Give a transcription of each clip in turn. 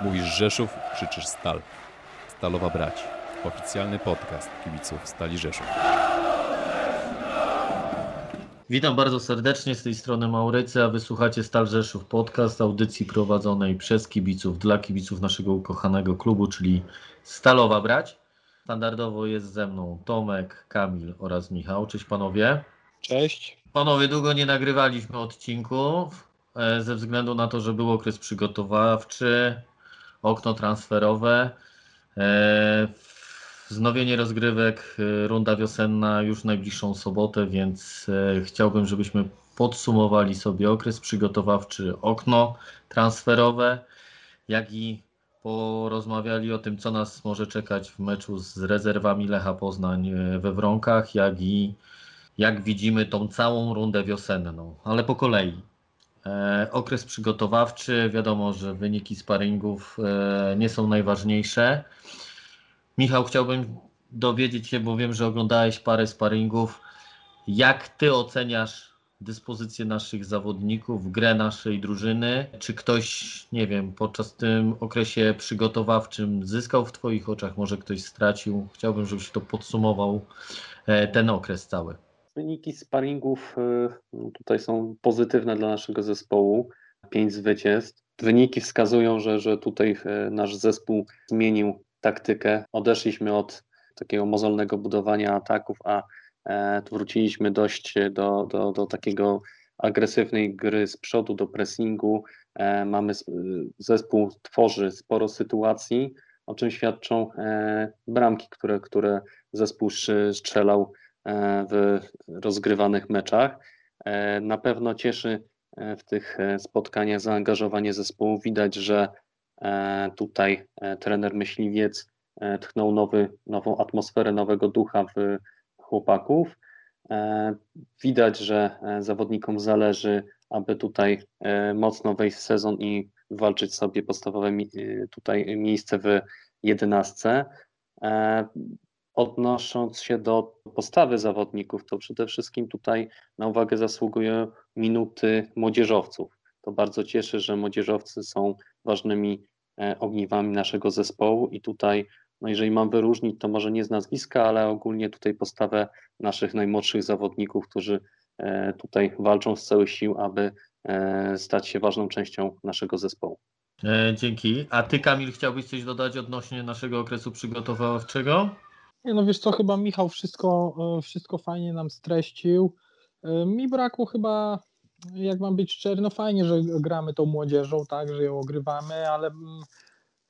Mówisz Rzeszów, krzyczysz Stal. Stalowa Brać. Oficjalny podcast kibiców Stali Rzeszów. Witam bardzo serdecznie z tej strony Maurycy, a wysłuchacie Stal Rzeszów podcast, audycji prowadzonej przez kibiców, dla kibiców naszego ukochanego klubu, czyli Stalowa Brać. Standardowo jest ze mną Tomek, Kamil oraz Michał. Cześć panowie. Cześć. Panowie, długo nie nagrywaliśmy odcinków e, ze względu na to, że był okres przygotowawczy, okno transferowe. E, Wznowienie rozgrywek, e, runda wiosenna już najbliższą sobotę, więc e, chciałbym, żebyśmy podsumowali sobie okres przygotowawczy, okno transferowe, jak i porozmawiali o tym, co nas może czekać w meczu z rezerwami Lecha Poznań we Wronkach, jak i jak widzimy tą całą rundę wiosenną, ale po kolei. E, okres przygotowawczy, wiadomo, że wyniki sparingów e, nie są najważniejsze. Michał, chciałbym dowiedzieć się, bo wiem, że oglądałeś parę sparingów. Jak ty oceniasz dyspozycję naszych zawodników, grę naszej drużyny? Czy ktoś, nie wiem, podczas tym okresie przygotowawczym zyskał w twoich oczach, może ktoś stracił? Chciałbym, żebyś to podsumował e, ten okres cały. Wyniki sparingów y, tutaj są pozytywne dla naszego zespołu. Pięć zwycięstw. Wyniki wskazują, że, że tutaj y, nasz zespół zmienił taktykę. Odeszliśmy od takiego mozolnego budowania ataków, a e, wróciliśmy dość do, do, do takiego agresywnej gry z przodu, do pressingu. E, mamy zespół tworzy sporo sytuacji, o czym świadczą e, bramki, które, które zespół strzelał w rozgrywanych meczach. Na pewno cieszy w tych spotkaniach zaangażowanie zespołu. Widać, że tutaj trener myśliwiec tchnął nowy, nową atmosferę, nowego ducha w chłopaków. Widać, że zawodnikom zależy, aby tutaj mocno wejść w sezon i walczyć sobie podstawowe tutaj miejsce w jedenastce. Odnosząc się do postawy zawodników, to przede wszystkim tutaj na uwagę zasługują minuty młodzieżowców. To bardzo cieszy, że młodzieżowcy są ważnymi ogniwami naszego zespołu i tutaj, no jeżeli mam wyróżnić, to może nie z nazwiska, ale ogólnie tutaj postawę naszych najmłodszych zawodników, którzy tutaj walczą z całych sił, aby stać się ważną częścią naszego zespołu. Dzięki. A ty, Kamil, chciałbyś coś dodać odnośnie naszego okresu przygotowawczego? Nie, no wiesz co, chyba Michał wszystko, e, wszystko fajnie nam streścił. E, mi brakło chyba, jak mam być szczery, no fajnie, że gramy tą młodzieżą, tak, że ją ogrywamy, ale mm,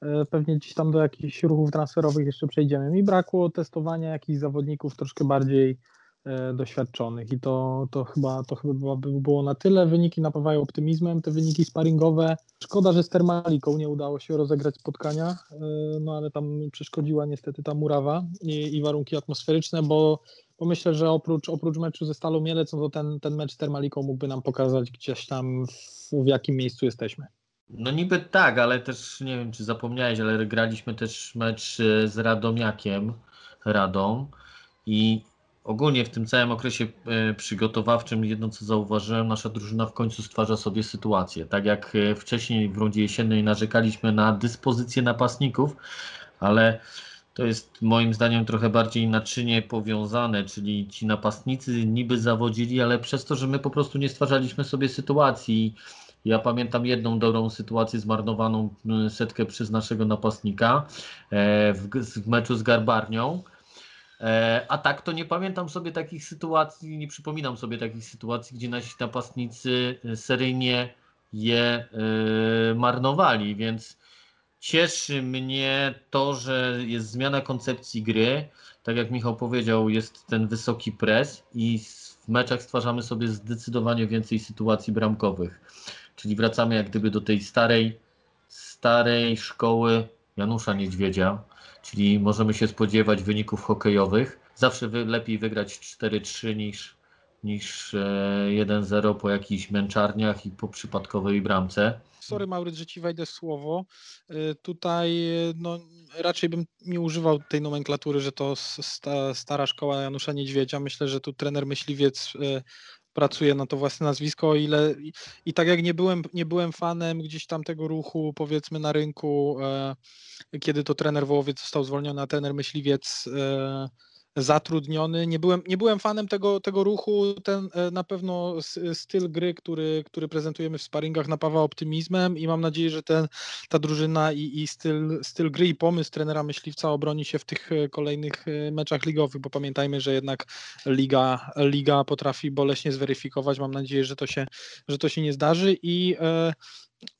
e, pewnie gdzieś tam do jakichś ruchów transferowych jeszcze przejdziemy. Mi brakło testowania jakichś zawodników troszkę bardziej doświadczonych i to, to, chyba, to chyba by było na tyle. Wyniki napawają optymizmem, te wyniki sparingowe. Szkoda, że z Termaliką nie udało się rozegrać spotkania, e, no ale tam przeszkodziła niestety ta murawa i, i warunki atmosferyczne, bo, bo myślę, że oprócz, oprócz meczu ze Stalą Mielec, no to ten, ten mecz z Termaliką mógłby nam pokazać gdzieś tam w, w jakim miejscu jesteśmy. No niby tak, ale też nie wiem, czy zapomniałeś, ale graliśmy też mecz e, z Radomiakiem, Radą i Ogólnie w tym całym okresie e, przygotowawczym jedno co zauważyłem, nasza drużyna w końcu stwarza sobie sytuację. Tak jak e, wcześniej w rundzie jesiennej narzekaliśmy na dyspozycję napastników, ale to jest moim zdaniem trochę bardziej naczynie powiązane, czyli ci napastnicy niby zawodzili, ale przez to, że my po prostu nie stwarzaliśmy sobie sytuacji. Ja pamiętam jedną dobrą sytuację, zmarnowaną setkę przez naszego napastnika e, w, meczu z Garbarnią a tak to nie pamiętam sobie takich sytuacji, nie przypominam sobie takich sytuacji, gdzie nasi napastnicy e, seryjnie je e, marnowali, więc cieszy mnie to, że jest zmiana koncepcji gry. Tak jak Michał powiedział, jest ten wysoki pres i w meczach stwarzamy sobie zdecydowanie więcej sytuacji bramkowych. Czyli wracamy jak gdyby do tej starej, starej szkoły Janusza Niedźwiedzia, czyli możemy się spodziewać wyników hokejowych. Zawsze lepiej wygrać 4-3 niż, niż 1-0 e, po jakichś męczarniach i po przypadkowej bramce. Sorry Mauryc, że Ci wejdę słowo. E, tutaj e, no, raczej bym nie używał tej nomenklatury, że to sta, stara szkoła Janusza Niedźwiedzia. Myślę, że tu trener myśliwiec pracuje na to własne nazwisko, ile i, i tak jak nie byłem, nie byłem fanem gdzieś tam tego ruchu, powiedzmy na rynku, e, kiedy to trener Wołowiec został zwolniony, a trener Myśliwiec e, zatrudniony. Nie byłem, nie byłem fanem tego, tego ruchu. Ten e, na pewno s- styl gry, który, który prezentujemy w sparingach napawa optymizmem i mam nadzieję, że ten, ta drużyna i, i styl, styl gry i pomysł trenera Myśliwca obroni się w tych e, kolejnych e, meczach ligowych, bo pamiętajmy, że jednak liga, liga potrafi boleśnie zweryfikować. Mam nadzieję, że to się, że to się nie zdarzy i e,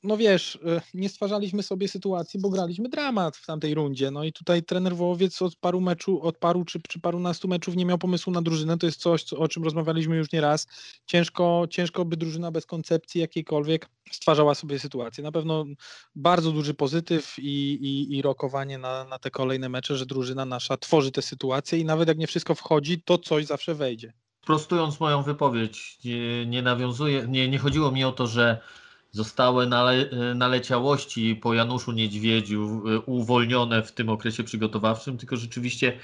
no wiesz, e, nie stwarzaliśmy sobie sytuacji, bo graliśmy dramat w tamtej rundzie. No i tutaj trener Wołowiec od paru meczu, od paru czy, czy parunastu meczów nie miał pomysłu na drużynę. To jest coś, co, o czym rozmawialiśmy już nie raz. Ciężko, ciężko by drużyna bez koncepcji jakiejkolwiek stwarzała sobie sytuację. Na pewno bardzo duży pozytyw i, i, i rokowanie na, na te kolejne mecze, że drużyna nasza tworzy te sytuacje i nawet jak nie wszystko wchodzi, to coś zawsze wejdzie. Prostując moją wypowiedź, nie, nie nawiązuje, nie, nie chodziło mi o to, że zostały nale, naleciałości po Januszu Niedźwiedziu y, uwolnione w tym okresie przygotowawczym, tylko rzeczywiście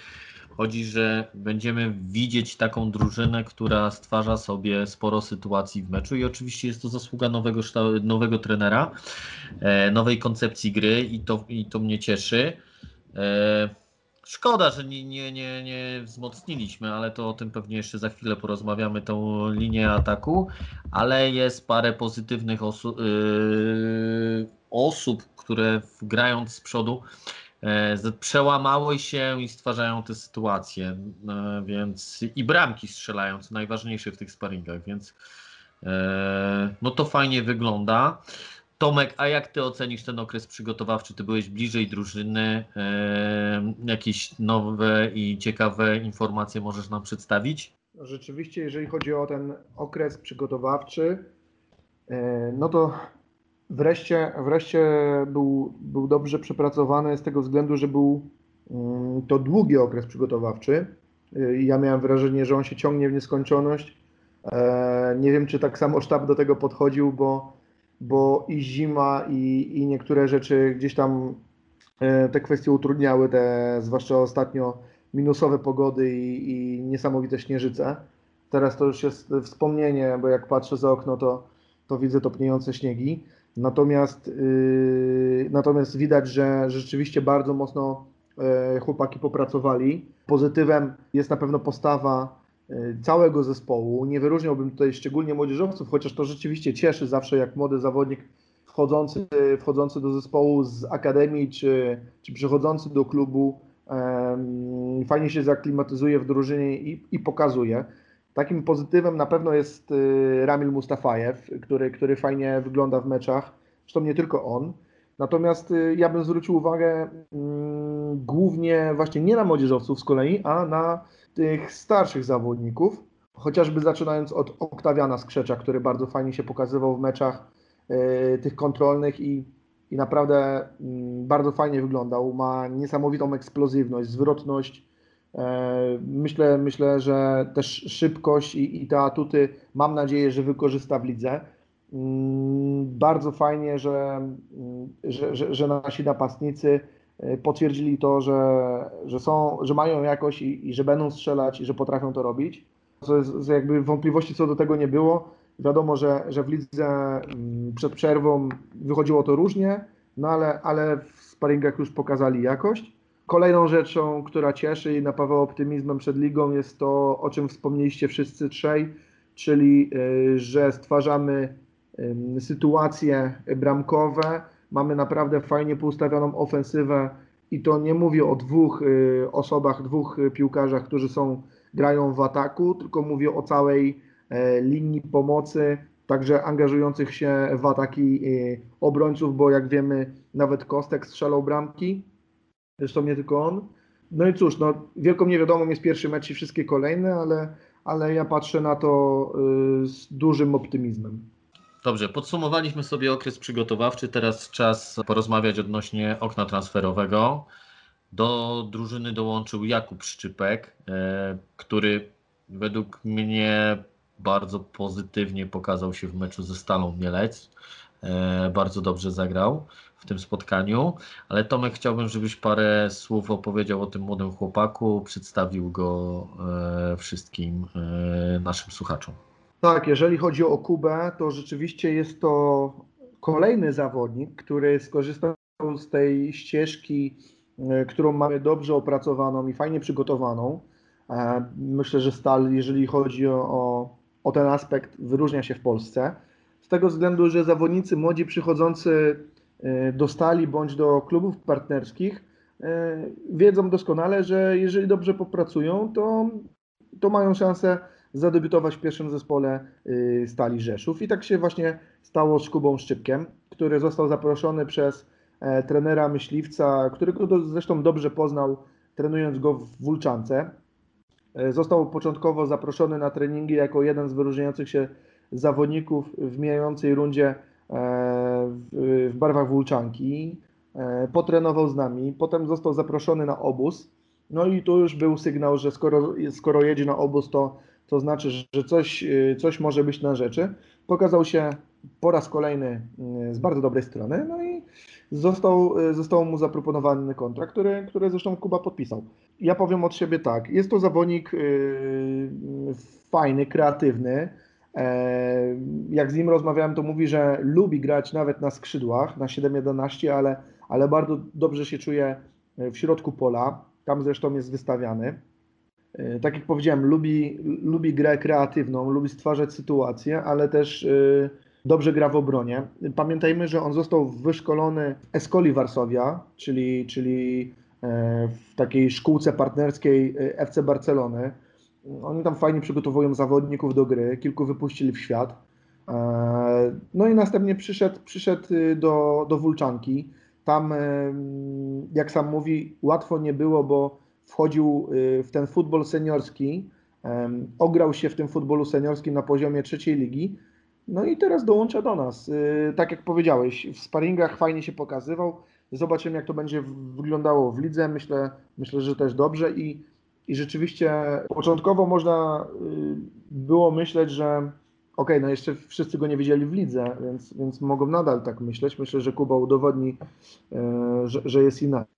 chodzi, że będziemy widzieć taką drużynę, która stwarza sobie sporo sytuacji w meczu i oczywiście jest to zasługa nowego, nowego trenera, e, nowej koncepcji gry i to, i to mnie cieszy. Szkoda, że nie, nie, nie, nie wzmocniliśmy, ale to o tym pewnie jeszcze za chwilę porozmawiamy, tą linię ataku, ale jest parę pozytywnych osu- yy, osób, które grając z przodu z- przełamały się i stwarzają te sytuacje, e, więc i bramki strzelają, co najważniejsze w tych sparingach, więc e, no to fajnie wygląda. Tomek, a jak ty ocenisz ten okres przygotowawczy? Ty byłeś bliżej drużyny. E, jakieś nowe i ciekawe informacje możesz nam przedstawić? Rzeczywiście, jeżeli chodzi o ten okres przygotowawczy, e, no to wreszcie, wreszcie był, był dobrze przepracowany z tego względu, że był mm, to długi okres przygotowawczy. E, Ja miałem wrażenie, że on się ciągnie w nieskończoność. E, Nie wiem, czy tak samo sztab do tego podchodził, bo, bo i zima, i, i niektóre rzeczy gdzieś tam e, te kwestie utrudniały, te zwłaszcza ostatnio minusowe pogody i, i niesamowite śnieżyce. Teraz to już jest wspomnienie, bo jak patrzę za okno, to, to widzę topniejące śniegi. Natomiast, yy, natomiast widać, że rzeczywiście bardzo mocno e, chłopaki popracowali. Pozytywem jest na pewno postawa całego zespołu. Nie wyróżniałbym tutaj szczególnie młodzieżowców, chociaż to rzeczywiście cieszy zawsze, jak młody zawodnik wchodzący, wchodzący do zespołu z akademii czy, czy przychodzący do klubu fajnie się zaklimatyzuje w drużynie i, i pokazuje. Takim pozytywem na pewno jest y, Ramil Mustafajew, który, który fajnie wygląda w meczach. Zresztą nie tylko on. Natomiast y, ja bym zwrócił uwagę mm, głównie właśnie nie na młodzieżowców z kolei, a na tych starszych zawodników. Chociażby zaczynając od Oktawiana Skrzecza, który bardzo fajnie się pokazywał w meczach y, tych kontrolnych i, i naprawdę mm, bardzo fajnie wyglądał. Ma niesamowitą eksplozywność, zwrotność. E, Myślę, myślę, że też szybkość i, i te atuty mam nadzieję, że wykorzysta w lidze. Mm, Bardzo fajnie, że, mm, że, że, że nasi napastnicy potwierdzili to, że, że, są, że mają jakość i, i że będą strzelać i że potrafią to robić. To jest, jakby wątpliwości co do tego nie było. Wiadomo, że, że w lidze mm, przed przerwą wychodziło to różnie, no ale, ale w sparingach już pokazali jakość. Kolejną rzeczą, która cieszy i napawa optymizmem przed ligą jest to, o czym wspomnieliście wszyscy trzej, czyli y, że stwarzamy sytuacje bramkowe, mamy naprawdę fajnie poustawioną ofensywę i to nie mówię o dwóch y, osobach, dwóch y, piłkarzach, którzy są, grają w ataku, tylko mówię o całej e, linii pomocy, także angażujących się w ataki y, obrońców, bo jak wiemy nawet Kostek strzelał bramki, zresztą nie tylko on. No i cóż, no, wielką niewiadomą jest pierwszy mecz i wszystkie kolejne, ale, ale ja patrzę na to z dużym optymizmem. Dobrze, podsumowaliśmy sobie okres przygotowawczy. Teraz czas porozmawiać odnośnie okna transferowego. Do drużyny dołączył Jakub Szczypek, e, który według mnie bardzo pozytywnie pokazał się w meczu ze Stalą Mielec. E, Bardzo dobrze zagrał w tym spotkaniu, ale Tomek chciałbym, żebyś parę słów opowiedział o tym młodym chłopaku, przedstawił go e, wszystkim naszym słuchaczom. Tak, jeżeli chodzi o Kubę, to rzeczywiście jest to kolejny zawodnik, który skorzystał z tej ścieżki, e, którą mamy dobrze opracowaną i fajnie przygotowaną. E, myślę, że Stal, jeżeli chodzi o, o, ten aspekt, wyróżnia się w Polsce. Z tego względu, że zawodnicy młodzi przychodzący e, do Stali bądź do klubów partnerskich wiedzą doskonale, że jeżeli dobrze popracują, to, to mają szansę zadebiutować w pierwszym zespole y, Stali Rzeszów. I tak się właśnie stało z Kubą Szczypkiem, który został zaproszony przez e, trenera myśliwca, którego zresztą dobrze poznał, trenując go w Wulczance. E, został początkowo zaproszony na treningi jako jeden z wyróżniających się zawodników w mijającej rundzie e, w barwach Wulczanki. Potrenował z nami, potem został zaproszony na obóz. No i tu już był sygnał, że skoro, skoro jedzie na obóz, to to znaczy, że coś, y, coś może być na rzeczy. Pokazał się po raz kolejny y, z bardzo dobrej strony, no i został, y, został mu zaproponowany kontrakt, który, który zresztą Kuba podpisał. Ja powiem od siebie tak, jest to zawodnik fajny, kreatywny. E, jak z nim rozmawiałem, to mówi, że lubi grać nawet na skrzydłach, na 7-11, ale, ale bardzo dobrze się czuje w środku pola. Tam zresztą jest wystawiany. E, tak jak powiedziałem, lubi, lubi grę kreatywną, lubi stwarzać sytuacje, ale też e, dobrze gra w obronie. Pamiętajmy, że on został wyszkolony Escoli Varsovia, czyli, czyli e, w takiej szkółce partnerskiej FC Barcelony. Oni tam fajnie przygotowują zawodników do gry, kilku wypuścili w świat. No i następnie przyszedł, przyszedł do, do Wulczanki. Tam, jak sam mówi, łatwo nie było, bo wchodził y, w ten futbol seniorski, ograł się w tym futbolu seniorskim na poziomie trzeciej ligi, no i teraz dołącza do nas. Y, tak jak powiedziałeś, w sparingach fajnie się pokazywał. Zobaczymy, jak to będzie wyglądało w lidze. Myślę, myślę że też dobrze i, i rzeczywiście początkowo można y, było myśleć, że ok, no jeszcze wszyscy go nie widzieli w lidze, więc, więc mogą nadal tak myśleć. Myślę, że Kuba udowodni, że, że jest inaczej,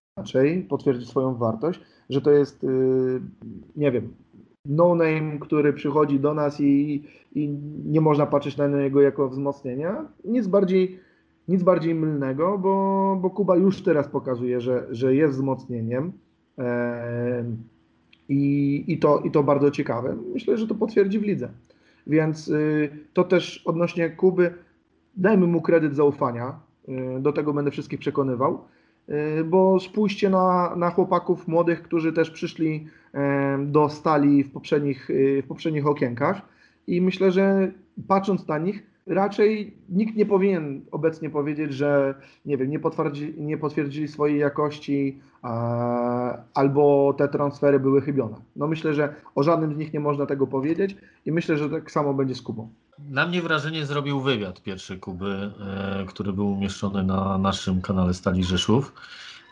potwierdzi swoją wartość że to jest, y, nie wiem, no name, który przychodzi do nas i, i nie można patrzeć na niego jako wzmocnienia. Nic bardziej, nic bardziej mylnego, bo, bo Kuba już teraz pokazuje, że, że jest wzmocnieniem. E, i, i, to, I to bardzo ciekawe. Myślę, że to potwierdzi w lidze. Więc y, to też odnośnie Kuby, dajmy mu kredyt zaufania. Y, do tego będę wszystkich przekonywał. Y, bo spójrzcie na, na chłopaków młodych, którzy też przyszli do stali w poprzednich, y, w poprzednich okienkach i myślę, że patrząc na nich, raczej nikt nie powinien obecnie powiedzieć, że nie wiem, nie, potwierdzi, nie potwierdzili swojej jakości albo te transfery były chybione. No myślę, że o żadnym z nich nie można tego powiedzieć i myślę, że tak samo będzie z Kubą. Na mnie wrażenie zrobił wywiad pierwszy Kuby, e, który był umieszczony na naszym kanale Stali Rzeszów.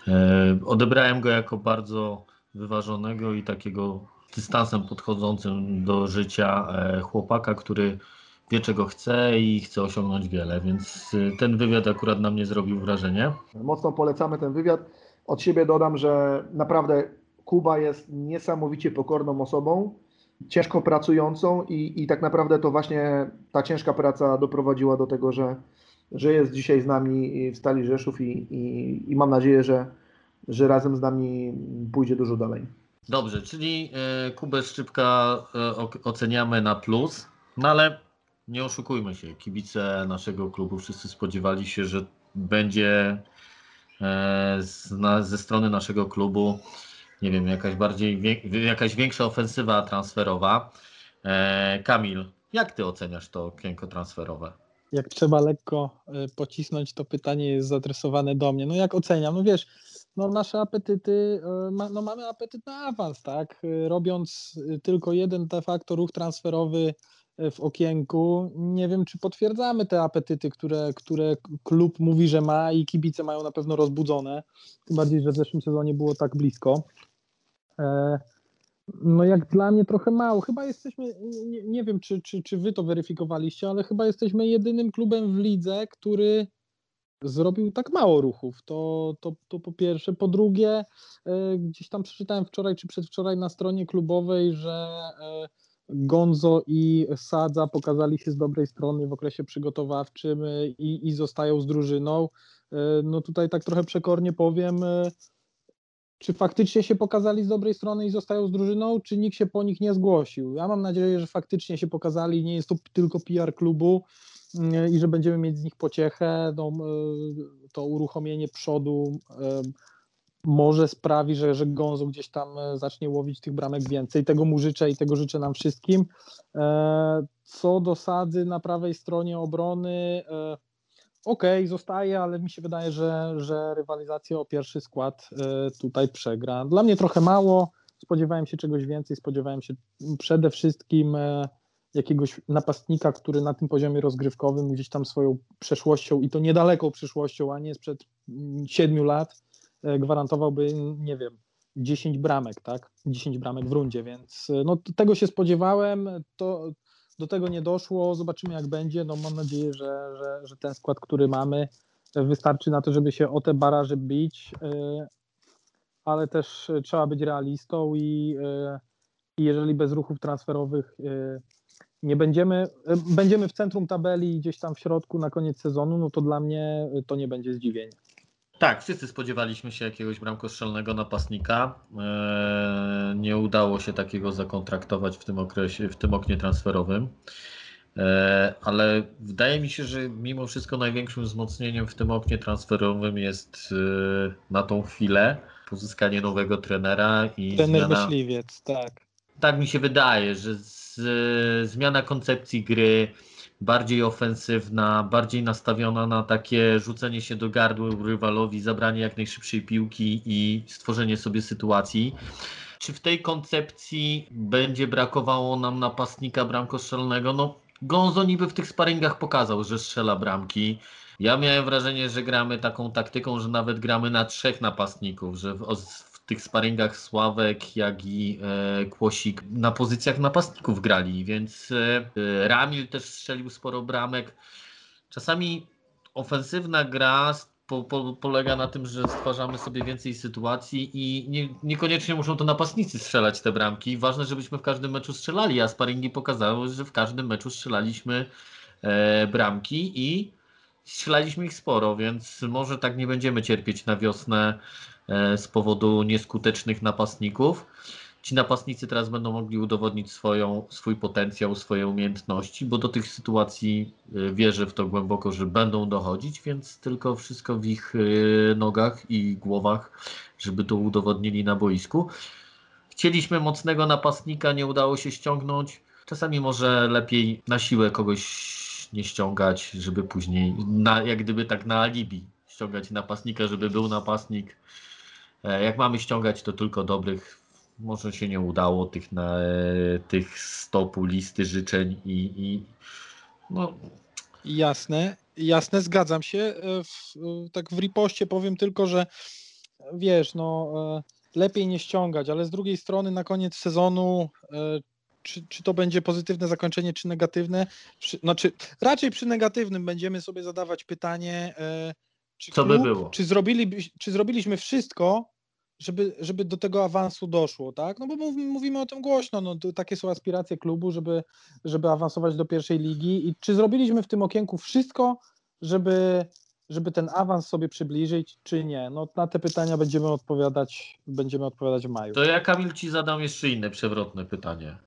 E, odebrałem go jako bardzo wyważonego i takiego dystansem podchodzącym do życia e, chłopaka, który wie czego chce i chce osiągnąć wiele, więc ten wywiad akurat na mnie zrobił wrażenie. Mocno polecamy ten wywiad. Od siebie dodam, że naprawdę Kuba jest niesamowicie pokorną osobą ciężko pracującą i, i tak naprawdę to właśnie ta ciężka praca doprowadziła do tego, że, że jest dzisiaj z nami w Stali Rzeszów i, i, i mam nadzieję, że, że razem z nami pójdzie dużo dalej. Dobrze, czyli e, Kubę Szczypka e, oceniamy na plus, no ale nie oszukujmy się, kibice naszego klubu wszyscy spodziewali się, że będzie e, ze strony naszego klubu nie wiem, jakaś bardziej, jakaś większa ofensywa transferowa. E, Kamil, jak ty oceniasz to okienko transferowe? Jak trzeba lekko e, pocisnąć, to pytanie jest zaadresowane do mnie. No jak oceniam? No wiesz, no nasze apetyty, no mamy apetyt na awans, tak? Robiąc tylko jeden de facto ruch transferowy w okienku, nie wiem, czy potwierdzamy te apetyty, które, które klub mówi, że ma i kibice mają na pewno rozbudzone. Tym bardziej, że w zeszłym sezonie było tak blisko. E, no jak dla mnie trochę mało. Chyba jesteśmy, nie, nie wiem czy, czy, czy wy to weryfikowaliście, ale chyba jesteśmy jedynym klubem w lidze, który zrobił tak mało ruchów. To, to, to po pierwsze. Po drugie, e, gdzieś tam przeczytałem wczoraj czy przedwczoraj na stronie klubowej, że e, Gonzo i Sadza pokazali się z dobrej strony w okresie przygotowawczym e, i, i zostają z drużyną. E, no tutaj tak trochę przekornie powiem, e, czy faktycznie się pokazali z dobrej strony i zostają z drużyną, czy nikt się po nich nie zgłosił. Ja mam nadzieję, że faktycznie się pokazali, nie jest to tylko PR klubu i że będziemy mieć z nich pociechę. No, to uruchomienie przodu może sprawi, że, że Gonzo gdzieś tam e, zacznie łowić tych bramek więcej. Tego mu życzę i tego życzę nam wszystkim. E, co do Sadzy na prawej stronie obrony, e, okej, okay, zostaje, ale mi się wydaje, że, że rywalizację o pierwszy skład tutaj przegra. Dla mnie trochę mało, spodziewałem się czegoś więcej, spodziewałem się przede wszystkim jakiegoś napastnika, który na tym poziomie rozgrywkowym gdzieś tam swoją przeszłością i to niedaleką przyszłością, a nie sprzed mm, siedmiu lat, gwarantowałby, nie wiem, 10 bramek, tak? 10 bramek w rundzie, więc e, no, tego się spodziewałem, to do tego nie doszło, zobaczymy jak będzie, no mam nadzieję, że, że, że ten skład, który mamy wystarczy na to, żeby się o te baraże bić, e, ale też trzeba być realistą i, i jeżeli bez ruchów transferowych nie będziemy, będziemy w centrum tabeli gdzieś tam w środku na koniec sezonu, no to dla mnie to nie będzie zdziwienie. Tak, wszyscy spodziewaliśmy się jakiegoś bramkostrzelnego napastnika. Eee, nie udało się takiego zakontraktować w tym okresie, w tym oknie transferowym. Eee, ale wydaje mi się, że mimo wszystko największym wzmocnieniem w tym oknie transferowym jest eee, na tą chwilę pozyskanie nowego trenera i Trener zmiana... myśliwiec, tak. Tak mi się wydaje, że z, zmiana koncepcji gry, bardziej ofensywna, bardziej nastawiona na takie rzucenie się do gardła rywalowi, zabranie jak najszybszej piłki i stworzenie sobie sytuacji. Czy w tej koncepcji będzie brakowało nam napastnika bramkostrzelnego? No, Gonzo niby w tych sparingach pokazał, że strzela bramki. Ja miałem wrażenie, że gramy taką taktyką, że nawet gramy na trzech napastników, że w, tych sparingach Sławek, jak i e, Kłosik na pozycjach napastników grali, więc e, Ramil też strzelił sporo bramek. Czasami ofensywna gra po, po, polega na tym, że stwarzamy sobie więcej sytuacji i nie, niekoniecznie muszą to napastnicy strzelać te bramki. Ważne, żebyśmy w każdym meczu strzelali, a sparingi pokazały, że w każdym meczu strzelaliśmy e, bramki i strzelaliśmy ich sporo, więc może tak nie będziemy cierpieć na wiosnę E, z powodu nieskutecznych napastników. Ci napastnicy teraz będą mogli udowodnić swoją, swój potencjał, swoje umiejętności, bo do tych sytuacji e, wierzę w to głęboko, że będą dochodzić, więc tylko wszystko w ich e, nogach i głowach, żeby to udowodnili na boisku. Chcieliśmy mocnego napastnika, nie udało się ściągnąć. Czasami może lepiej na siłę kogoś nie ściągać, żeby później, na, jak gdyby tak na alibi ściągać napastnika, żeby był napastnik E, jak mamy ściągać, to tylko dobrych. Może się nie udało tych, na, tych stopu listy życzeń i, i no. Jasne, jasne, zgadzam się. E, w, tak w ripoście powiem tylko, że wiesz, no e, lepiej nie ściągać, ale z drugiej strony na koniec sezonu czy, czy to będzie pozytywne zakończenie, czy negatywne? Przy, znaczy, raczej przy negatywnym będziemy sobie zadawać pytanie, czy, Co klub, by było? Czy, zrobili, czy zrobiliśmy wszystko, żeby, żeby do tego awansu doszło, tak? No bo mówimy o tym głośno, no takie są aspiracje klubu, żeby, żeby awansować do pierwszej ligi i czy zrobiliśmy w tym okienku wszystko, żeby, żeby ten awans sobie przybliżyć, czy nie? No na te pytania będziemy odpowiadać, będziemy odpowiadać w maju. To ja Kamil Ci zadam jeszcze inne przewrotne pytanie.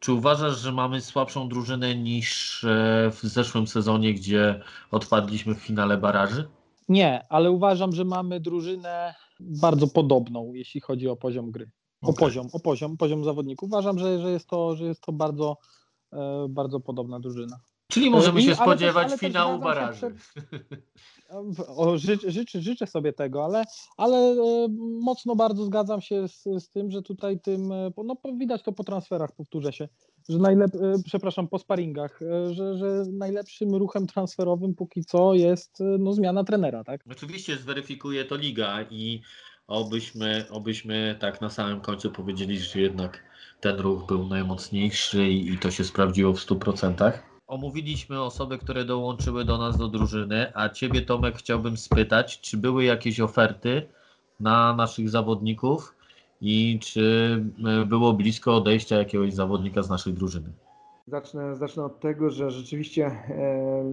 Czy uważasz, że mamy słabszą drużynę niż e, w zeszłym sezonie, gdzie odpadliśmy w finale baraży? Nie, ale uważam, że mamy drużynę bardzo podobną, jeśli chodzi o poziom gry. O okay. poziom, o poziom, poziom zawodników. Uważam, że, że, jest, to, że jest to bardzo, e, bardzo podobna drużyna. Czyli możemy się I, spodziewać też, finału baraży. O, życzę, życzę, życzę sobie tego, ale, ale e, mocno bardzo zgadzam się z, z tym, że tutaj tym, e, no widać to po transferach, powtórzę się, że najlep, e, przepraszam, po sparingach, że, że najlepszym ruchem transferowym póki co jest no, zmiana trenera, tak? Oczywiście zweryfikuje to liga i obyśmy, obyśmy tak na samym końcu powiedzieli, że jednak ten ruch był najmocniejszy i, i to się sprawdziło w 100% omówiliśmy osoby, które dołączyły do nas do drużyny, a Ciebie Tomek chciałbym spytać, czy były jakieś oferty na naszych zawodników i czy e, było blisko odejścia jakiegoś zawodnika z naszej drużyny? Zacznę, zacznę od tego, że rzeczywiście e,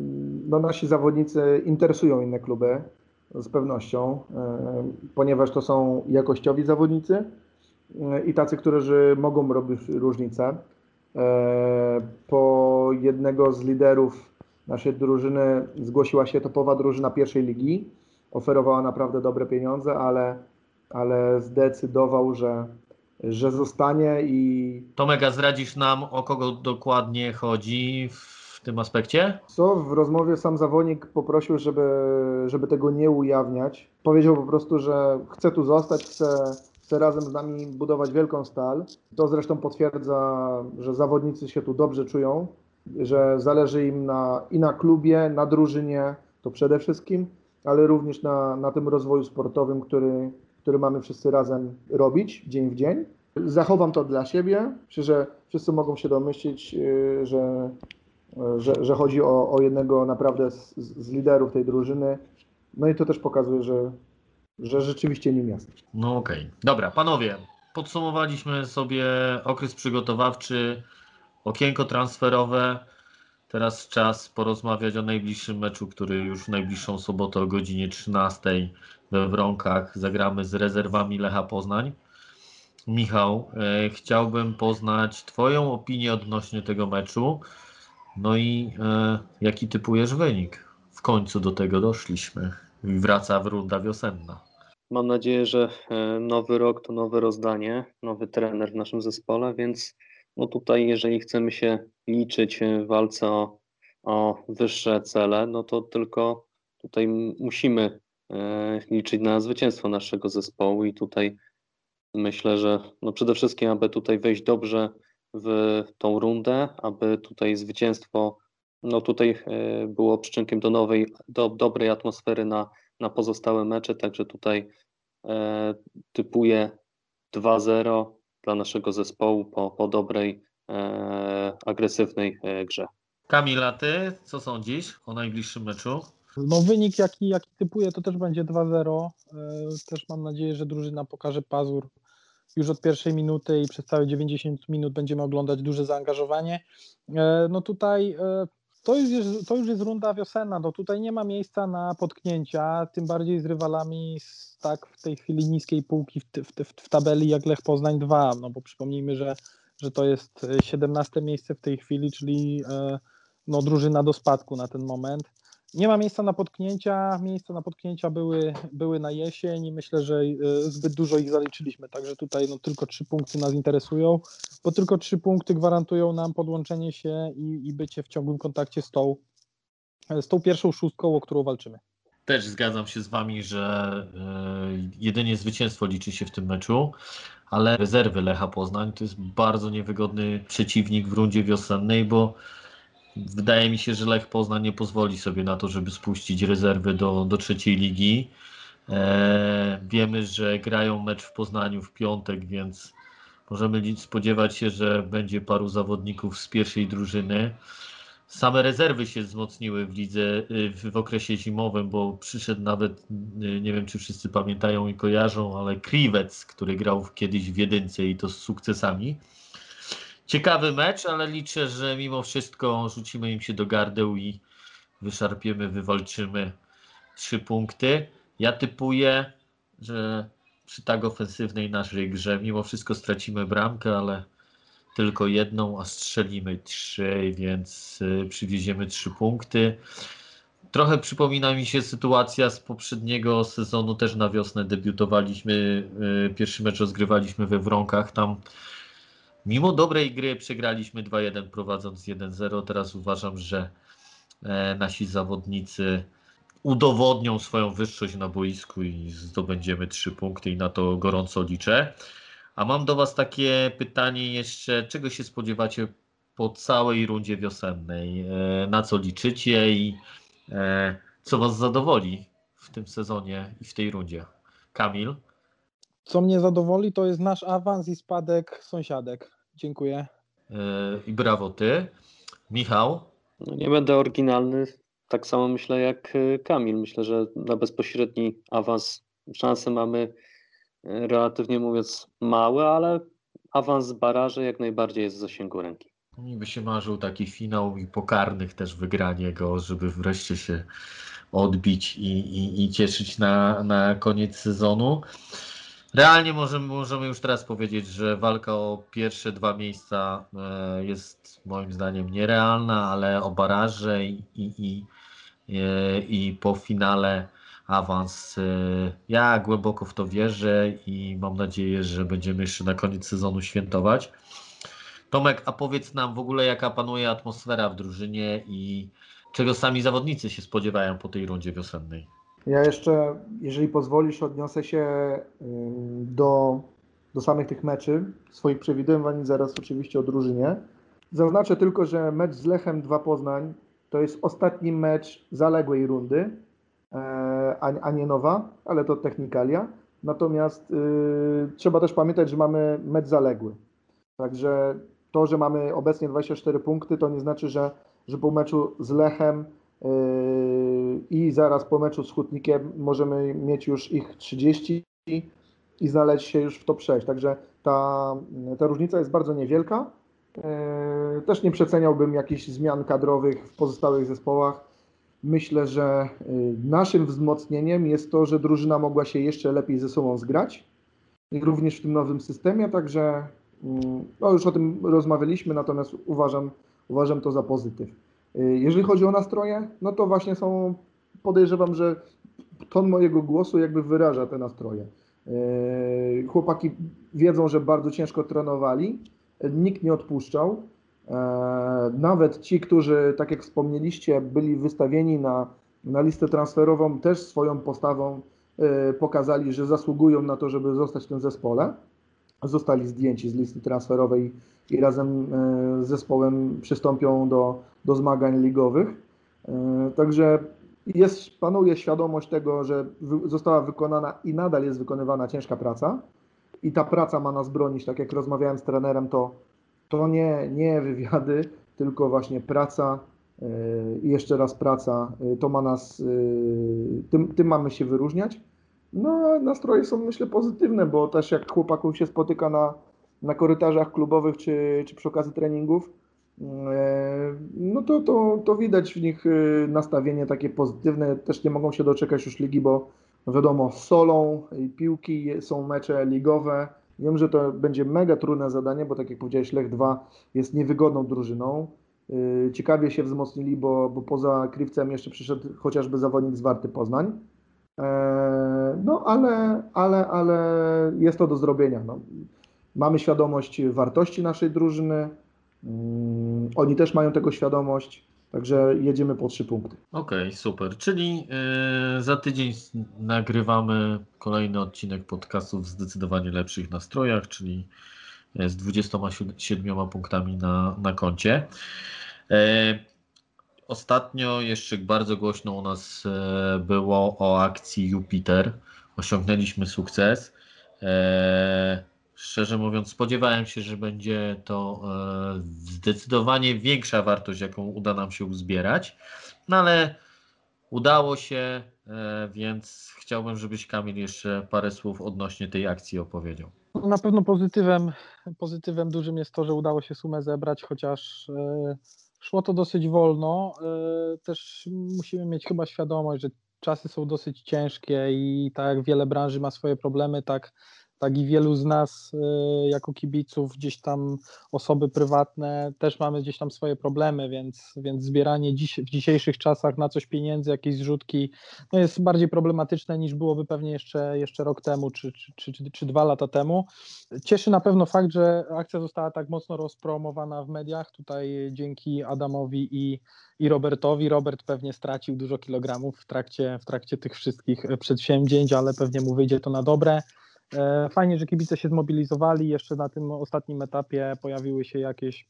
no, nasi zawodnicy interesują inne kluby z pewnością, e, ponieważ to są jakościowi zawodnicy i tacy, którzy mogą robić różnicę. Po jednego z liderów naszej drużyny zgłosiła się topowa drużyna pierwszej ligi. Oferowała naprawdę dobre pieniądze, ale, ale zdecydował, że że zostanie i. Tomek, a zdradzisz nam, o kogo dokładnie chodzi w tym aspekcie? Co w rozmowie sam zawodnik poprosił, żeby, żeby tego nie ujawniać. Powiedział po prostu, że chce tu zostać, chce, chce razem z nami budować wielką stal. To zresztą potwierdza, że zawodnicy się tu dobrze czują, że zależy im na, i na klubie, na drużynie, to przede wszystkim, ale również na, na tym rozwoju sportowym, który, który mamy wszyscy razem robić dzień w dzień. Zachowam to dla siebie. Myślę, że wszyscy mogą się domyślić, y, że, że, że chodzi o, o jednego naprawdę z, z liderów tej drużyny. No i to też pokazuje, że, że rzeczywiście nim jest. No okej. Okay. Dobra, panowie, podsumowaliśmy sobie okres przygotowawczy, okienko transferowe. Teraz czas porozmawiać o najbliższym meczu, który już w najbliższą sobotę o godzinie 13 we Wronkach zagramy z rezerwami Lecha Poznań. Michał, e, chciałbym poznać Twoją opinię odnośnie tego meczu. No i e, jaki typujesz wynik? W końcu do tego doszliśmy. Wraca w runda wiosenna. Mam nadzieję, że e, nowy rok to nowe rozdanie, nowy trener w naszym zespole, więc no tutaj, jeżeli chcemy się liczyć w walce o, o wyższe cele, no to tylko tutaj musimy liczyć na zwycięstwo naszego zespołu i tutaj myślę, że no przede wszystkim, aby tutaj wejść dobrze w tą rundę, aby tutaj zwycięstwo no tutaj e, było przyczynkiem do nowej, do dobrej atmosfery na, na pozostałe mecze, także tutaj e, typuję 2-0 dla naszego zespołu po, po dobrej, e, agresywnej e, grze. Kamila, ty co sądzisz o najbliższym meczu? No wynik jaki, jaki typuję to też będzie 2-0. E, też mam nadzieję, że drużyna pokaże pazur już od pierwszej minuty i przez całe 90 minut będziemy oglądać duże zaangażowanie. E, no tutaj e, to już, jest, to już jest runda wiosenna, no tutaj nie ma miejsca na potknięcia, tym bardziej z rywalami z tak w tej chwili niskiej półki w, w, w tabeli jak Lech Poznań 2, no bo przypomnijmy, że, że to jest 17 miejsce w tej chwili, czyli no, drużyna do spadku na ten moment. Nie ma miejsca na potknięcia. Miejsca na potknięcia były, były na jesień i myślę, że e, zbyt dużo ich zaliczyliśmy. Także tutaj no, tylko trzy punkty nas interesują, bo tylko trzy punkty gwarantują nam podłączenie się i, i bycie w ciągłym kontakcie z tą, z tą pierwszą szóstką, o którą walczymy. Też zgadzam się z Wami, że y, jedynie zwycięstwo liczy się w tym meczu, ale rezerwy Lecha Poznań to jest bardzo niewygodny przeciwnik w rundzie wiosennej, bo Wydaje mi się, że Lech Poznań nie pozwoli sobie na to, żeby spuścić rezerwy do, do trzeciej ligi. E, wiemy, że grają mecz w Poznaniu w piątek, więc możemy spodziewać się, że będzie paru zawodników z pierwszej drużyny. Same rezerwy się wzmocniły w lidze y, w, w okresie zimowym, bo przyszedł nawet, y, nie wiem czy wszyscy pamiętają i kojarzą, ale Kriwec, który grał kiedyś w jedynce i to z sukcesami. Ciekawy mecz, ale liczę, że mimo wszystko rzucimy im się do gardeł i wyszarpiemy, wywalczymy trzy punkty. Ja typuję, że przy tak ofensywnej naszej grze mimo wszystko stracimy bramkę, ale tylko jedną, a strzelimy trzy, więc y, przywieziemy trzy punkty. Trochę przypomina mi się sytuacja z poprzedniego sezonu, też na wiosnę debiutowaliśmy, y, pierwszy mecz rozgrywaliśmy we Wronkach, tam Mimo dobrej gry przegraliśmy 2-1 prowadząc 1-0. Teraz uważam, że e, nasi zawodnicy udowodnią swoją wyższość na boisku i zdobędziemy 3 punkty i na to gorąco liczę. A mam do Was takie pytanie jeszcze, czego się spodziewacie po całej rundzie wiosennej? E, na co liczycie i e, co Was zadowoli w tym sezonie i w tej rundzie? Kamil? Co mnie zadowoli, to jest nasz awans i spadek sąsiadek. Dziękuję. E, I brawo ty. Michał? No nie będę oryginalny. Tak samo myślę jak e, Kamil. Myślę, że na bezpośredni awans szansę mamy relatywnie mówiąc mały, ale awans z baraży jak najbardziej jest w zasięgu ręki. Mi by się marzył taki finał i pokarnych też wygranie go, żeby wreszcie się odbić i, i, i cieszyć na, na koniec sezonu. Realnie możemy, możemy już teraz powiedzieć, że walka o pierwsze dwa miejsca e, jest moim zdaniem nierealna, ale o baraże i, i, i, e, i po finale awans. e, Ja głęboko w to wierzę i mam nadzieję, że będziemy jeszcze na koniec sezonu świętować. Tomek, a powiedz nam w ogóle, jaka panuje atmosfera w drużynie i czego sami zawodnicy się spodziewają po tej rundzie wiosennej? Ja jeszcze, jeżeli pozwolisz, odniosę się ym, do, do samych tych meczy, swoich przewidywań, zaraz oczywiście o drużynie. Zaznaczę tylko, że mecz z Lechem 2 Poznań to jest ostatni mecz zaległej rundy, e, a, nie nowa, ale to technikalia. Natomiast y, trzeba też pamiętać, że mamy mecz zaległy. Także to, że mamy obecnie 24 punkty, to nie znaczy, że, że po meczu z Lechem i zaraz po meczu z Hutnikiem możemy mieć już ich 30 i znaleźć się już w top 6. Także ta, ta różnica jest bardzo niewielka. Yy, Też nie przeceniałbym jakichś zmian kadrowych w pozostałych zespołach. Myślę, że yy, naszym wzmocnieniem jest to, że drużyna mogła się jeszcze lepiej ze sobą zgrać również w tym nowym systemie, także no już o tym rozmawialiśmy, natomiast uważam, uważam to za pozytyw. Y, Jeżeli chodzi o nastroje, no to właśnie są, podejrzewam, że ton mojego głosu jakby wyraża te nastroje. Y, Chłopaki wiedzą, że bardzo ciężko trenowali, nikt nie odpuszczał. E, Nawet ci, którzy, tak jak wspomnieliście, byli wystawieni na, na listę transferową, też swoją postawą y, pokazali, że zasługują na to, żeby zostać w tym zespole. Zostali zdjęci z listy transferowej i razem e, z zespołem przystąpią do, do zmagań ligowych. E, Także jest, panuje świadomość tego, że została wykonana i nadal jest wykonywana ciężka praca i ta praca ma nas bronić, tak jak rozmawiałem z trenerem, to, to nie, nie wywiady, tylko właśnie praca e, i jeszcze raz praca, to ma nas, tym, tym mamy się wyróżniać. No, nastroje są myślę pozytywne, bo też jak chłopaków się spotyka na, na korytarzach klubowych czy, czy przy okazji treningów, e, no to, to, to widać w nich e, nastawienie takie pozytywne. Też nie mogą się doczekać już ligi, bo wiadomo, solą i piłki są mecze ligowe. Wiem, że to będzie mega trudne zadanie, bo tak jak powiedziałeś, Lech 2 jest niewygodną drużyną. E, Ciekawie się wzmocnili, bo, bo poza Kriwcem jeszcze przyszedł chociażby zawodnik z Warty Poznań. E, No, ale, ale, ale jest to do zrobienia. No. Mamy świadomość wartości naszej drużyny. Mm, Oni też mają tego świadomość, także jedziemy po trzy punkty. Okej, super. Czyli e, za tydzień nagrywamy kolejny odcinek podcastu w zdecydowanie lepszych nastrojach, czyli e, z 27 punktami na, na koncie. E, Ostatnio jeszcze bardzo głośno u nas e, było o akcji Jupiter. Osiągnęliśmy sukces. E, Szczerze mówiąc, spodziewałem się, że będzie to e, zdecydowanie większa wartość, jaką uda nam się uzbierać. No ale udało się, więc chciałbym, żebyś Kamil jeszcze parę słów odnośnie tej akcji opowiedział. No, Na pewno pozytywem, pozytywem dużym jest to, że udało się sumę zebrać, chociaż szło to dosyć wolno. E, też musimy mieć chyba świadomość, że czasy są dosyć ciężkie i tak jak wiele branży ma swoje problemy, tak, tak i wielu z nas e, jako kibiców, gdzieś tam osoby prywatne też mamy gdzieś tam swoje problemy, więc, więc zbieranie dziś, w dzisiejszych czasach na coś pieniędzy, jakieś zrzutki, no jest bardziej problematyczne niż byłoby pewnie jeszcze, jeszcze rok temu czy, czy, czy, czy dwa lata temu. Cieszy na pewno fakt, że akcja została tak mocno rozpromowana w mediach. Tutaj dzięki Adamowi i, i Robertowi. Robert pewnie stracił dużo kilogramów w trakcie, w trakcie tych wszystkich przedsięwzięć, ale pewnie mu wyjdzie to na dobre. E, Fajnie, że kibice się zmobilizowali. Jeszcze na tym ostatnim etapie pojawiły się jakieś,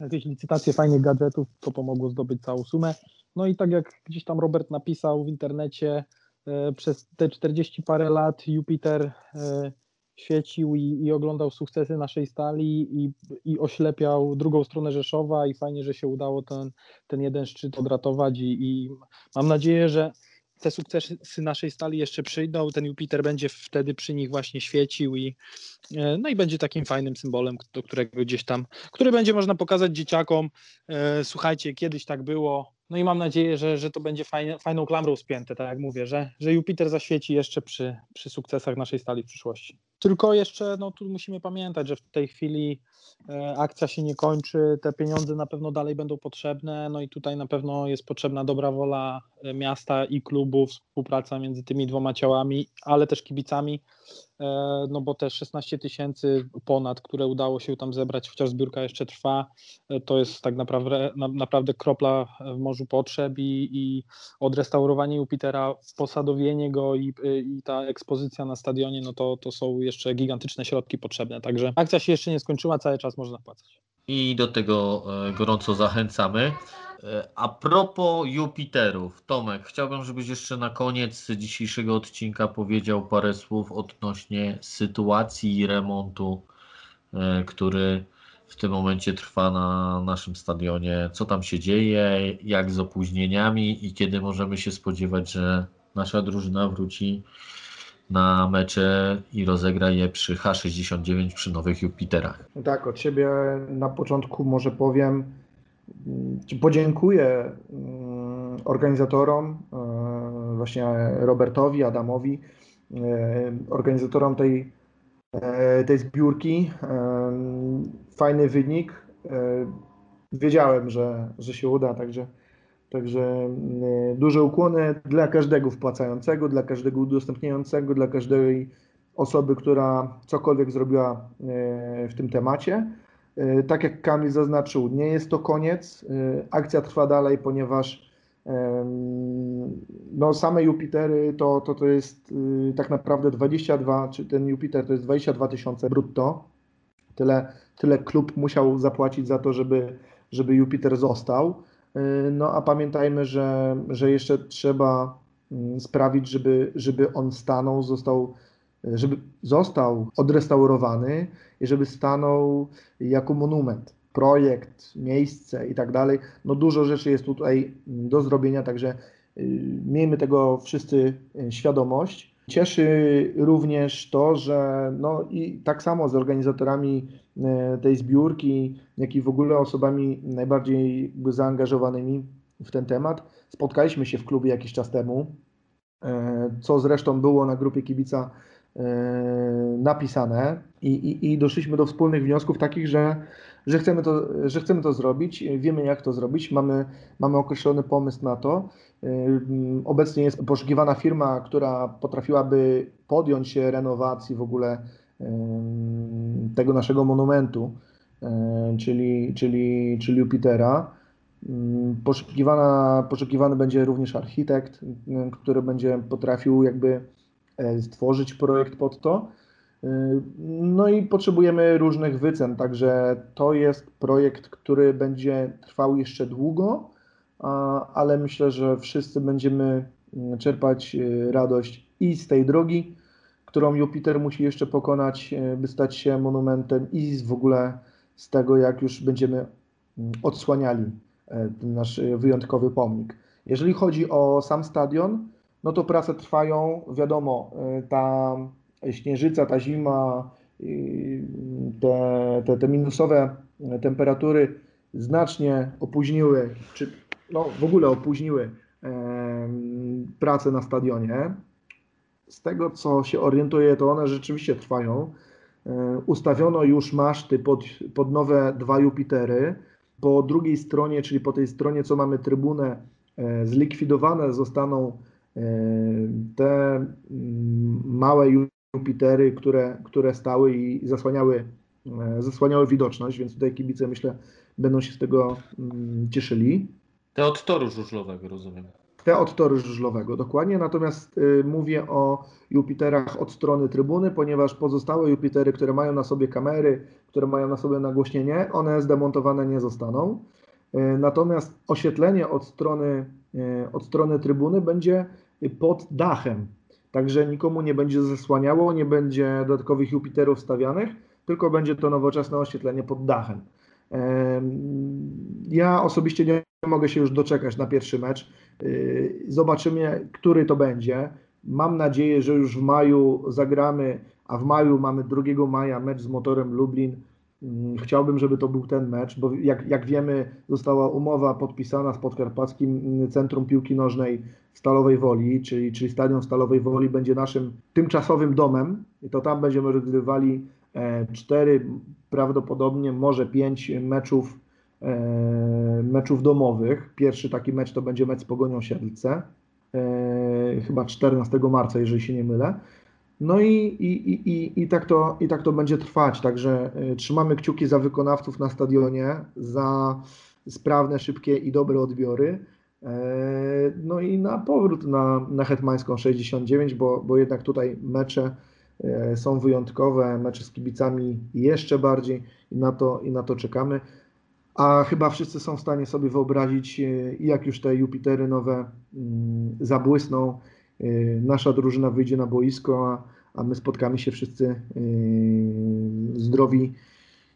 jakieś licytacje fajnych gadżetów, co pomogło zdobyć całą sumę. No i tak jak gdzieś tam Robert napisał w internecie, e, przez te 40 parę lat Jupiter e, świecił i, i oglądał sukcesy naszej stali i, i oślepiał drugą stronę Rzeszowa i fajnie, że się udało ten, ten jeden szczyt odratować i, i mam nadzieję, że te sukcesy naszej stali jeszcze przyjdą, ten Jupiter będzie wtedy przy nich właśnie świecił i e, no i będzie takim fajnym symbolem, do którego gdzieś tam, który będzie można pokazać dzieciakom, e, słuchajcie, kiedyś tak było, no i mam nadzieję, że, że to będzie fajne, fajną klamrą spięte, tak jak mówię, że, że Jupiter zaświeci jeszcze przy, przy sukcesach naszej stali w przyszłości. Tylko jeszcze, no tu musimy pamiętać, że w tej chwili e, akcja się nie kończy, te pieniądze na pewno dalej będą potrzebne, no i tutaj na pewno jest potrzebna dobra wola miasta i klubów, współpraca między tymi dwoma ciałami, ale też kibicami, e, no bo te 16 tysięcy ponad, które udało się tam zebrać, chociaż zbiórka jeszcze trwa, e, to jest tak naprawdę, na, naprawdę kropla w morzu potrzeb i, i odrestaurowanie Jupitera, posadowienie go i, i ta ekspozycja na stadionie, no to, to są jeszcze gigantyczne środki potrzebne, także akcja się jeszcze nie skończyła, cały czas można płacać. I do tego e, gorąco zachęcamy. A propos Jupiterów, Tomek, chciałbym, żebyś jeszcze na koniec dzisiejszego odcinka powiedział parę słów odnośnie sytuacji remontu, e, który w tym momencie trwa na naszym stadionie. Co tam się dzieje, jak z opóźnieniami i kiedy możemy się spodziewać, że nasza drużyna wróci na mecze i rozegra je przy H69 przy nowych Jupiterach. Tak, od siebie na początku może powiem, podziękuję mm, organizatorom, e, właśnie Robertowi, Adamowi, e, organizatorom tej, e, tej zbiórki. Fajny wynik. Wiedziałem, że, że się uda, także, także mm, duże ukłony dla każdego wpłacającego, dla każdego udostępniającego, dla każdej osoby, która cokolwiek zrobiła w tym temacie. E, Tak jak Kamil zaznaczył, nie jest to koniec. E, Akcja trwa dalej, ponieważ no, same Jupitery to, to, to jest y, tak naprawdę 22, czy ten Jupiter to jest 22 tysiące brutto. Tyle, tyle klub musiał zapłacić za to, żeby, żeby Jupiter został. Y, No a pamiętajmy, że, że jeszcze trzeba mm, sprawić, żeby, żeby on stanął, został żeby został odrestaurowany i żeby stanął jako monument, projekt, miejsce i tak dalej. No dużo rzeczy jest tutaj do zrobienia, także y, miejmy tego wszyscy y, świadomość. Cieszy również to, że no i tak samo z organizatorami y, tej zbiórki, jak i w ogóle osobami najbardziej zaangażowanymi w ten temat, spotkaliśmy się w klubie jakiś czas temu, co zresztą było na grupie kibica napisane i, i, i doszliśmy do wspólnych wniosków takich, że, że, chcemy to, że chcemy to zrobić, wiemy jak to zrobić, mamy, mamy określony pomysł na to. Ym, Obecnie jest poszukiwana firma, która potrafiłaby podjąć się renowacji w ogóle ym, tego naszego monumentu, yy, czyli, czyli, czyli Jupitera. Poszukiwana, poszukiwany będzie również architekt, który będzie potrafił jakby stworzyć projekt pod to. Y, No i potrzebujemy różnych wycen, także to jest projekt, który będzie trwał jeszcze długo, ale myślę, że wszyscy będziemy mm, czerpać y, radość i z tej drogi, którą Jupiter musi jeszcze pokonać, by stać się monumentem, i w ogóle z tego, jak już będziemy mm, odsłaniali e, ten nasz wyjątkowy pomnik. Jeżeli chodzi o sam stadion, no to prace trwają, wiadomo, y, ta śnieżyca, ta zima, te, te, te minusowe temperatury znacznie opóźniły, czy no, w ogóle opóźniły pracę na stadionie. Z tego, co się orientuję, to one rzeczywiście trwają. E, Ustawiono już maszty pod, pod nowe dwa Jupitery. Po drugiej stronie, czyli po tej stronie, co mamy trybunę, e, zlikwidowane zostaną te mm, małe Jupitery, które, które stały i zasłaniały, e, zasłaniały widoczność, więc tutaj kibice, myślę, będą się z tego mm, cieszyli. Te od toru żużlowego, rozumiem. Te od toru żużlowego, dokładnie. Natomiast y, mówię o Jupiterach od strony trybuny, ponieważ pozostałe Jupitery, które mają na sobie kamery, które mają na sobie nagłośnienie, one zdemontowane nie zostaną. Y, natomiast oświetlenie od strony, y, od strony trybuny będzie pod dachem. Także nikomu nie będzie zasłaniało, nie będzie dodatkowych Jupiterów stawianych, tylko będzie to nowoczesne oświetlenie pod dachem. Em, Ja osobiście nie mogę się już doczekać na pierwszy mecz. Y, Zobaczymy, który to będzie. Mam nadzieję, że już w maju zagramy, a w maju mamy 2 maja mecz z motorem Lublin. Mm, Chciałbym, żeby to był ten mecz, bo jak, jak wiemy, została umowa podpisana z Podkarpackim mm, Centrum Piłki Nożnej w Stalowej Woli, czyli, czyli Stadion Stalowej Woli będzie naszym tymczasowym domem i to tam będziemy rozgrywali e, cztery, prawdopodobnie może pięć meczów, e, meczów domowych. Pierwszy taki mecz to będzie mecz z Pogonią Siedlce, e, chyba 14 marca, jeżeli się nie mylę. No i, i, i, i, tak to, i tak to będzie trwać. Także y, trzymamy kciuki za wykonawców na stadionie, za sprawne, szybkie i dobre odbiory. E, No i na powrót na, na Hetmańską 69, bo, bo jednak tutaj mecze e, są wyjątkowe, mecze z kibicami jeszcze bardziej i na to, i na to czekamy. A chyba wszyscy są w stanie sobie wyobrazić, e, jak już te Jupitery nowe mm, zabłysną, nasza drużyna wyjdzie na boisko, a, a my spotkamy się wszyscy yy, zdrowi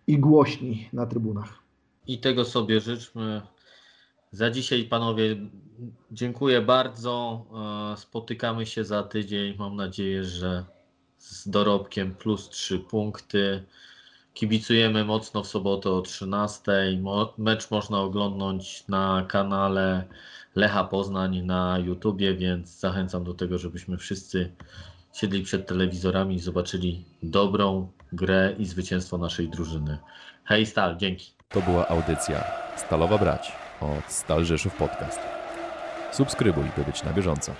i głośni na trybunach. I tego sobie życzmy. Za dzisiaj, panowie, dziękuję bardzo. E, Spotykamy się za tydzień. Mam nadzieję, że z dorobkiem plus 3 punkty. Kibicujemy mocno w sobotę o 13. Mo- Mecz można oglądnąć na kanale Lecha Poznań na YouTubie, więc zachęcam do tego, żebyśmy wszyscy siedli przed telewizorami i zobaczyli dobrą grę i zwycięstwo naszej drużyny. Hej Stal, dzięki. To była audycja Stalowa Brać od Stal Rzeszów Podcast. Subskrybuj, by być na bieżąco.